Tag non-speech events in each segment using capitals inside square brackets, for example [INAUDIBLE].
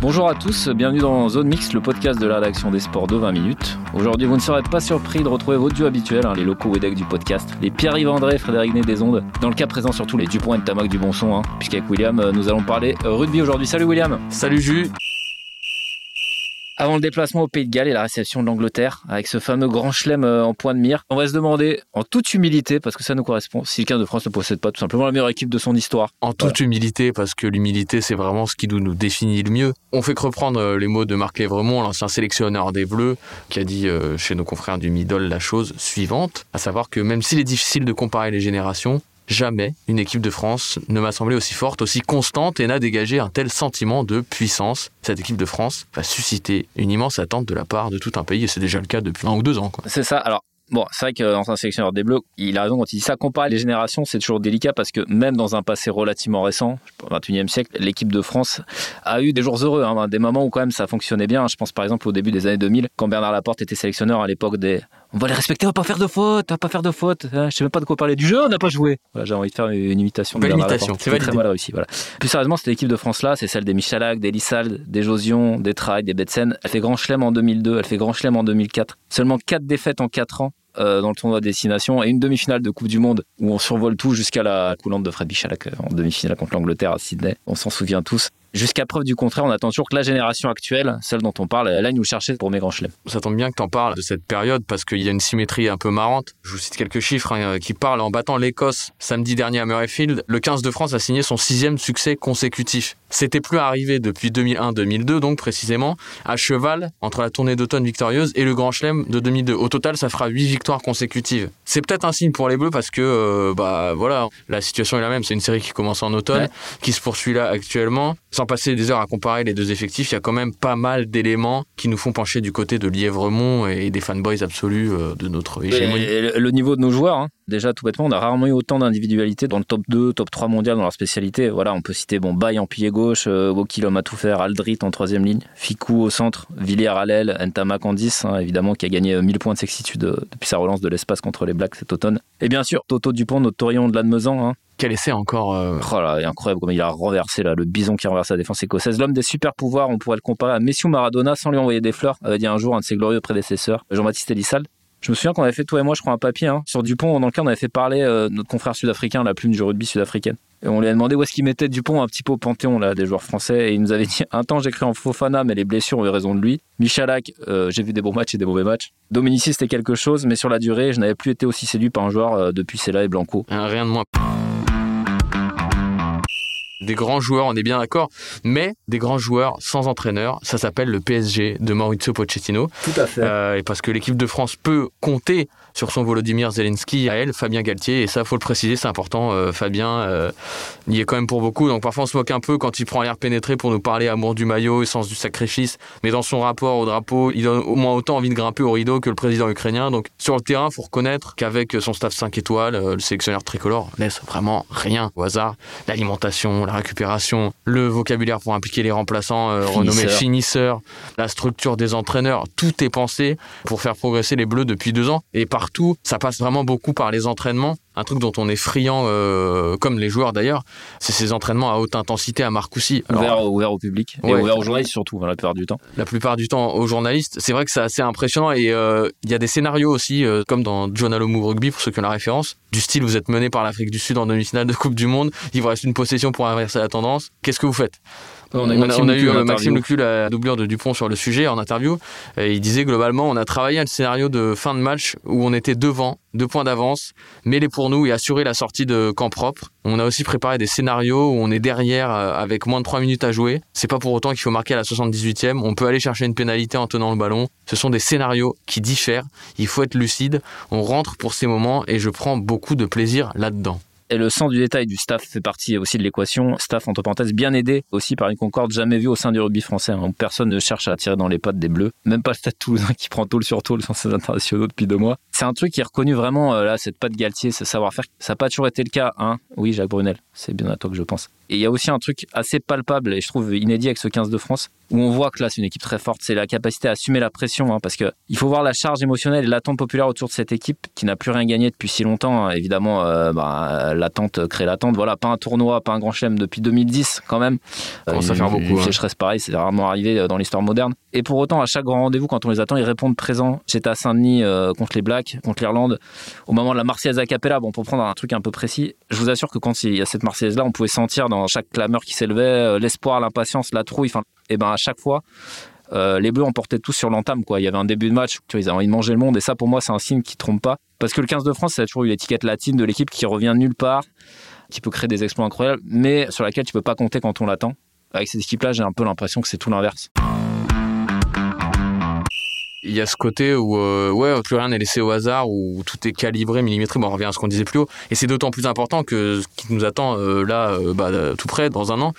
Bonjour à tous, bienvenue dans Zone Mix, le podcast de la rédaction des sports de 20 minutes. Aujourd'hui, vous ne serez pas surpris de retrouver votre duo habituel, hein, les locaux WEDEC du podcast, les Pierre-Yves André et Frédéric Né des Ondes. Dans le cas présent, surtout les Dupont et Tamac du bon son, hein, puisqu'avec William, euh, nous allons parler rugby aujourd'hui. Salut William Salut Jus Avant le déplacement au Pays de Galles et la réception de l'Angleterre, avec ce fameux grand chelem euh, en point de mire, on va se demander, en toute humilité, parce que ça nous correspond, si le 15 de France ne possède pas tout simplement la meilleure équipe de son histoire. En toute humilité, parce que l'humilité, c'est vraiment ce qui nous, nous définit le mieux. On fait que reprendre euh, les mots de Marc Lévremont, l'ancien sélectionneur des Bleus, qui a dit euh, chez nos confrères du Middle la chose suivante, à savoir que même s'il est difficile de comparer les générations, jamais une équipe de France ne m'a semblé aussi forte, aussi constante et n'a dégagé un tel sentiment de puissance. Cette équipe de France va susciter une immense attente de la part de tout un pays, et c'est déjà le cas depuis un ou deux ans. C'est ça. Alors, bon, c'est vrai qu'ancien sélectionneur des Bleus, il a raison quand il dit ça. Comparer les générations, c'est toujours délicat parce que même dans un passé relativement récent, au 21e siècle, l'équipe de France a eu des jours heureux, hein, des moments où quand même ça fonctionnait bien. Je pense par exemple au début des années 2000, quand Bernard Laporte était sélectionneur à l'époque des on va les respecter, on va pas faire de faute, on va pas faire de faute. Hein, je sais même pas de quoi parler du jeu, on n'a pas joué. Voilà, j'ai envie de faire une imitation. Belle imitation, c'est très mal réussi. Voilà. Plus sérieusement, cette équipe de France là, c'est celle des Michalak, des Lissald, des Josion, des Trailles, des Betsen. Elle fait grand chelem en 2002, elle fait grand chelem en 2004. Seulement 4 défaites en 4 ans. euh, dans le tournoi des destination et une demi-finale de Coupe du Monde où on survole tout jusqu'à la coulante de Fred Michalak euh, en demi-finale contre l'Angleterre à Sydney. On s'en souvient tous. Jusqu'à preuve du contraire, on attend toujours que la génération actuelle, celle dont on parle, elle aille nous chercher pour mes grands chelems. Ça tombe bien que tu en parles de cette période parce qu'il y a une symétrie un peu marrante. Je vous cite quelques chiffres hein, qui parlent en battant l'Écosse samedi dernier à Murrayfield. Le 15 de France a signé son sixième succès consécutif. C'était plus arrivé depuis 2001-2002, donc précisément, à cheval entre la tournée d'automne victorieuse et le Grand Chelem de 2002. Au total, ça fera huit victoires consécutives. C'est peut-être un signe pour les Bleus parce que, euh, bah voilà, la situation est la même. C'est une série qui commence en automne, Ouais. qui se poursuit là actuellement. Sans passer des heures à comparer les deux effectifs, il y a quand même pas mal d'éléments qui nous font pencher du côté de Lièvremont et des fanboys absolus euh, de notre hégémonie. Le- niveau de nos joueurs, hein, déjà tout bêtement, on a rarement eu autant d'individualité dans le top 2, top 3 mondial dans leur spécialité. Voilà, on peut citer bon, Baye en pilier gauche, euh, Woki l'homme à tout faire, Aldrit en troisième ligne, Ficou au centre, Villiers à l'aile, Ntamak en 10, hein, évidemment, qui a gagné euh, 1000 points de sexitude euh, depuis sa relance de l'espace contre les Blacks cet automne. Et bien sûr, Toto Dupont, notre Torion de l'Admezan, hein, Quel essai encore euh, Oh là, incroyable comme il a renversé là, le bison qui a renversé la défense écossaise. L'homme des super pouvoirs, on pourrait le comparer à Messi ou Maradona sans lui envoyer des fleurs, avait dit un jour un de ses glorieux prédécesseurs, Jean-Baptiste Elissal. Je me souviens qu'on avait fait, toi et moi, je crois, un papier hein, sur Dupont, dans lequel on avait fait parler euh, notre confrère sud-africain, la plume du rugby sud-africaine. Et on lui a demandé où est-ce qu'il mettait Dupont un petit peu au panthéon là, des joueurs français. Et il nous avait dit un temps j'ai cru en Fofana, mais les blessures ont eu raison de lui. Michalak, euh, j'ai vu des bons matchs et des mauvais matchs. Dominici, c'était quelque chose, mais sur la durée, je n'avais plus été aussi séduit par un joueur euh, depuis Sella et Blanco. Rien de moins. Des grands joueurs, on est bien d'accord, mais des grands joueurs sans entraîneur, ça s'appelle le PSG de Maurizio Pochettino. Tout à fait. Euh, et parce que l'équipe de France peut compter sur son Volodymyr Zelensky à elle, Fabien Galtier, et ça faut le préciser, c'est important. euh, Fabien euh, y est quand même pour beaucoup, donc parfois on se moque un peu quand il prend l'air pénétré pour nous parler amour du maillot et sens du sacrifice, mais dans son rapport au drapeau, il donne au moins autant envie de grimper au rideau que le président ukrainien. Donc sur le terrain, faut reconnaître qu'avec son staff 5 étoiles, euh, le sélectionneur tricolore laisse vraiment rien au hasard. L'alimentation, la récupération, le vocabulaire pour impliquer les remplaçants euh, renommés Finisseurs. finisseurs, la structure des entraîneurs, tout est pensé pour faire progresser les Bleus depuis deux ans. Et partout, ça passe vraiment beaucoup par les entraînements. Un truc dont on est friand, euh, comme les joueurs d'ailleurs, c'est ces entraînements à haute intensité à Marcoussis. Alors, Ouvert, ouvert au public et Ouais. ouvert aux journalistes surtout, la plupart du temps. la plupart du temps aux journalistes. C'est vrai que c'est assez impressionnant et euh, il y a des scénarios aussi, euh, comme dans John Alomou Rugby, pour ceux qui ont la référence, du style vous êtes mené par l'Afrique du Sud en demi-finale de Coupe du Monde, il vous reste une possession pour inverser la tendance. Qu'est-ce que vous faites? On a eu on a, Maxime on a Lucu eu en interview. Maxime Lecul, la doublure de Dupont sur le sujet en interview. Et il disait globalement, on a travaillé un scénario de fin de match où on était devant, deux points d'avance, mêler pour nous et assurer la sortie de camp propre. On a aussi préparé des scénarios où on est derrière euh, avec moins de 3 minutes à jouer. C'est pas pour autant qu'il faut marquer à la 78e. On peut aller chercher une pénalité en tenant le ballon. Ce sont des scénarios qui diffèrent. Il faut être lucide. On rentre pour ces moments et je prends beaucoup de plaisir là-dedans. Et le sens du détail du staff fait partie aussi de l'équation. Staff, entre parenthèses, bien aidé aussi par une concorde jamais vue au sein du rugby français. Hein. Personne ne cherche à tirer dans les pattes des Bleus. Même pas le Stade Toulousain qui prend tôle sur tôle sans ses internationaux depuis deux mois. C'est un truc qui est reconnu vraiment, euh, là, cette patte Galtier, ce savoir-faire. Ça n'a pas toujours été le cas, hein. Oui, Jacques Brunel, c'est bien à toi que je pense. Et il y a aussi un truc assez palpable et je trouve inédit avec ce 15 de France où on voit que là c'est une équipe très forte, c'est la capacité à assumer la pression hein, parce que il faut voir la charge émotionnelle et l'attente populaire autour de cette équipe qui n'a plus rien gagné depuis si longtemps. Hein. Évidemment, euh, bah, l'attente crée l'attente. Voilà, pas un tournoi, pas un grand chelem depuis 2010 quand même. Comment ça fait beaucoup. Une hein. sécheresse pareil, c'est rarement arrivé euh, dans l'histoire moderne. Et pour autant, à chaque grand rendez-vous, quand on les attend, ils répondent présents. J'étais à Saint-Denis euh, contre les Blacks, contre l'Irlande, au moment de la Marseillaise a cappella. Bon, pour prendre un truc un peu précis, je vous assure que quand il y a cette Marseillaise-là, on pouvait sentir dans chaque clameur qui s'élevait euh, l'espoir, l'impatience, la trouille. Et ben à chaque fois, euh, les Bleus emportaient tous sur l'entame. Quoi. Il y avait un début de match, tu vois, ils avaient envie de manger le monde. Et ça, pour moi, c'est un signe qui trompe pas. Parce que le 15 de France, ça a toujours eu l'étiquette latine de l'équipe qui revient nulle part, qui peut créer des exploits incroyables, mais sur laquelle tu peux pas compter quand on l'attend. Avec cette équipe-là, j'ai un peu l'impression que c'est tout l'inverse il y a ce côté où euh, ouais plus rien n'est laissé au hasard où tout est calibré millimétré. Bon on revient à ce qu'on disait plus haut. Et c'est d'autant plus important que ce qui nous attend euh, là euh, bah, tout près dans un an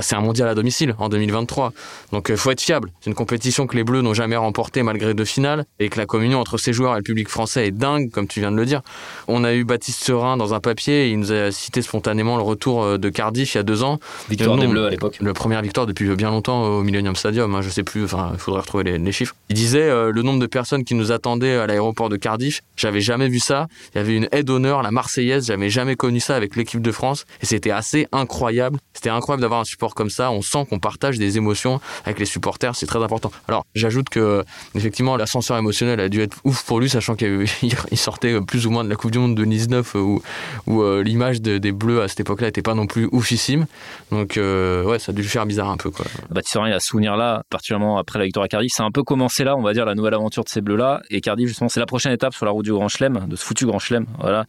c'est un mondial à domicile en 2023 donc il faut être fiable. C'est une compétition que les Bleus n'ont jamais remportée malgré deux finales et que la communion entre ces joueurs et le public français est dingue comme tu viens de le dire. On a eu Baptiste Serin dans un papier il nous a cité spontanément le retour de Cardiff il y a deux ans. Victoire des Bleus à l'époque. le première victoire depuis bien longtemps au Millennium Stadium hein, je sais plus enfin il faudrait retrouver les, les chiffres. Il disait euh, le nombre de personnes qui nous attendaient à l'aéroport de Cardiff, j'avais jamais vu ça. Il y avait une aide d'honneur, la Marseillaise, j'avais jamais connu ça avec l'équipe de France et c'était assez incroyable. C'était incroyable d'avoir un support comme ça. On sent qu'on partage des émotions avec les supporters, c'est très important. Alors, j'ajoute que effectivement l'ascenseur émotionnel a dû être ouf pour lui, sachant qu'il [LAUGHS] sortait plus ou moins de la Coupe du Monde de 2019 où, où euh, l'image des Bleus à cette époque-là n'était pas non plus oufissime. Donc, euh, ouais, ça a dû lui faire bizarre un peu. Quoi. Baptiste il a souvenir là, particulièrement après la victoire à Cardiff. C'est un peu commencé là, on va dire, la nouvelle aventure de ces bleus-là. Et Cardiff, justement, c'est la prochaine étape sur la route du Grand Chelem, de ce foutu Grand Chelem, voilà,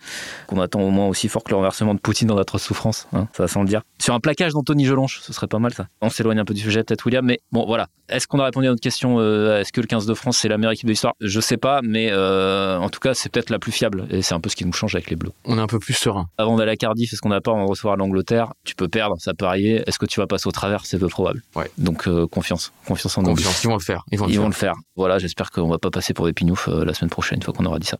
qu'on attend au moins aussi fort que le renversement de Poutine dans notre souffrance, hein, ça sans le dire. Sur un plaquage d'Anthony Gelonche, ce serait pas mal ça. On s'éloigne un peu du sujet, peut-être William, mais bon, voilà. Est-ce qu'on a répondu à notre question euh, Est-ce que le 15 de France, c'est la meilleure équipe de l'histoire? Je sais pas, mais euh, en tout cas, c'est peut-être la plus fiable. Et c'est un peu ce qui nous change avec les Bleus. On est un peu plus serein. Avant d'aller à Cardiff, est-ce qu'on a peur de recevoir l'Angleterre? Tu peux perdre, ça peut arriver. Est-ce que tu vas passer au travers? C'est peu probable. Ouais. Donc euh, confiance, confiance en nous. Confiance, ils vont le faire. Ils vont le, faire. Vont le faire. Voilà, j'espère qu'on va pas passer pour des pignoufs la semaine prochaine, une fois qu'on aura dit ça.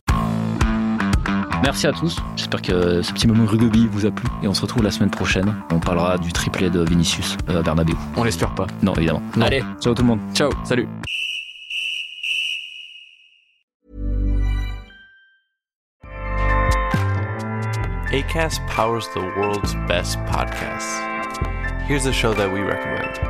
Merci à tous. J'espère que ce petit moment rugby vous a plu. Et on se retrouve la semaine prochaine. On parlera du triplé de Vinicius euh, Bernabeu. On l'espère pas. Non, évidemment. Allez, ciao tout le monde. Ciao, salut. ACAST powers the world's best podcasts. Here's a show that we recommend.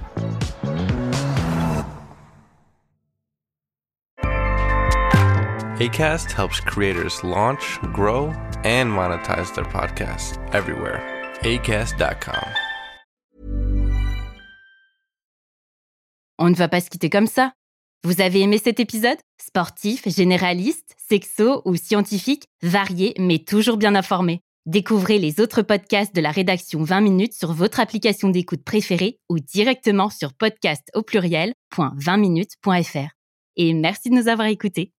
ACAST helps creators launch, grow, and monetize their podcasts everywhere. ACAST.com. On ne va pas se quitter comme ça. Vous avez aimé cet épisode? Sportif, généraliste, sexo ou scientifique, varié mais toujours bien informé. Découvrez les autres podcasts de la rédaction 20 minutes sur votre application d'écoute préférée ou directement sur podcast au pluriel.20minutes.fr. Et merci de nous avoir écoutés.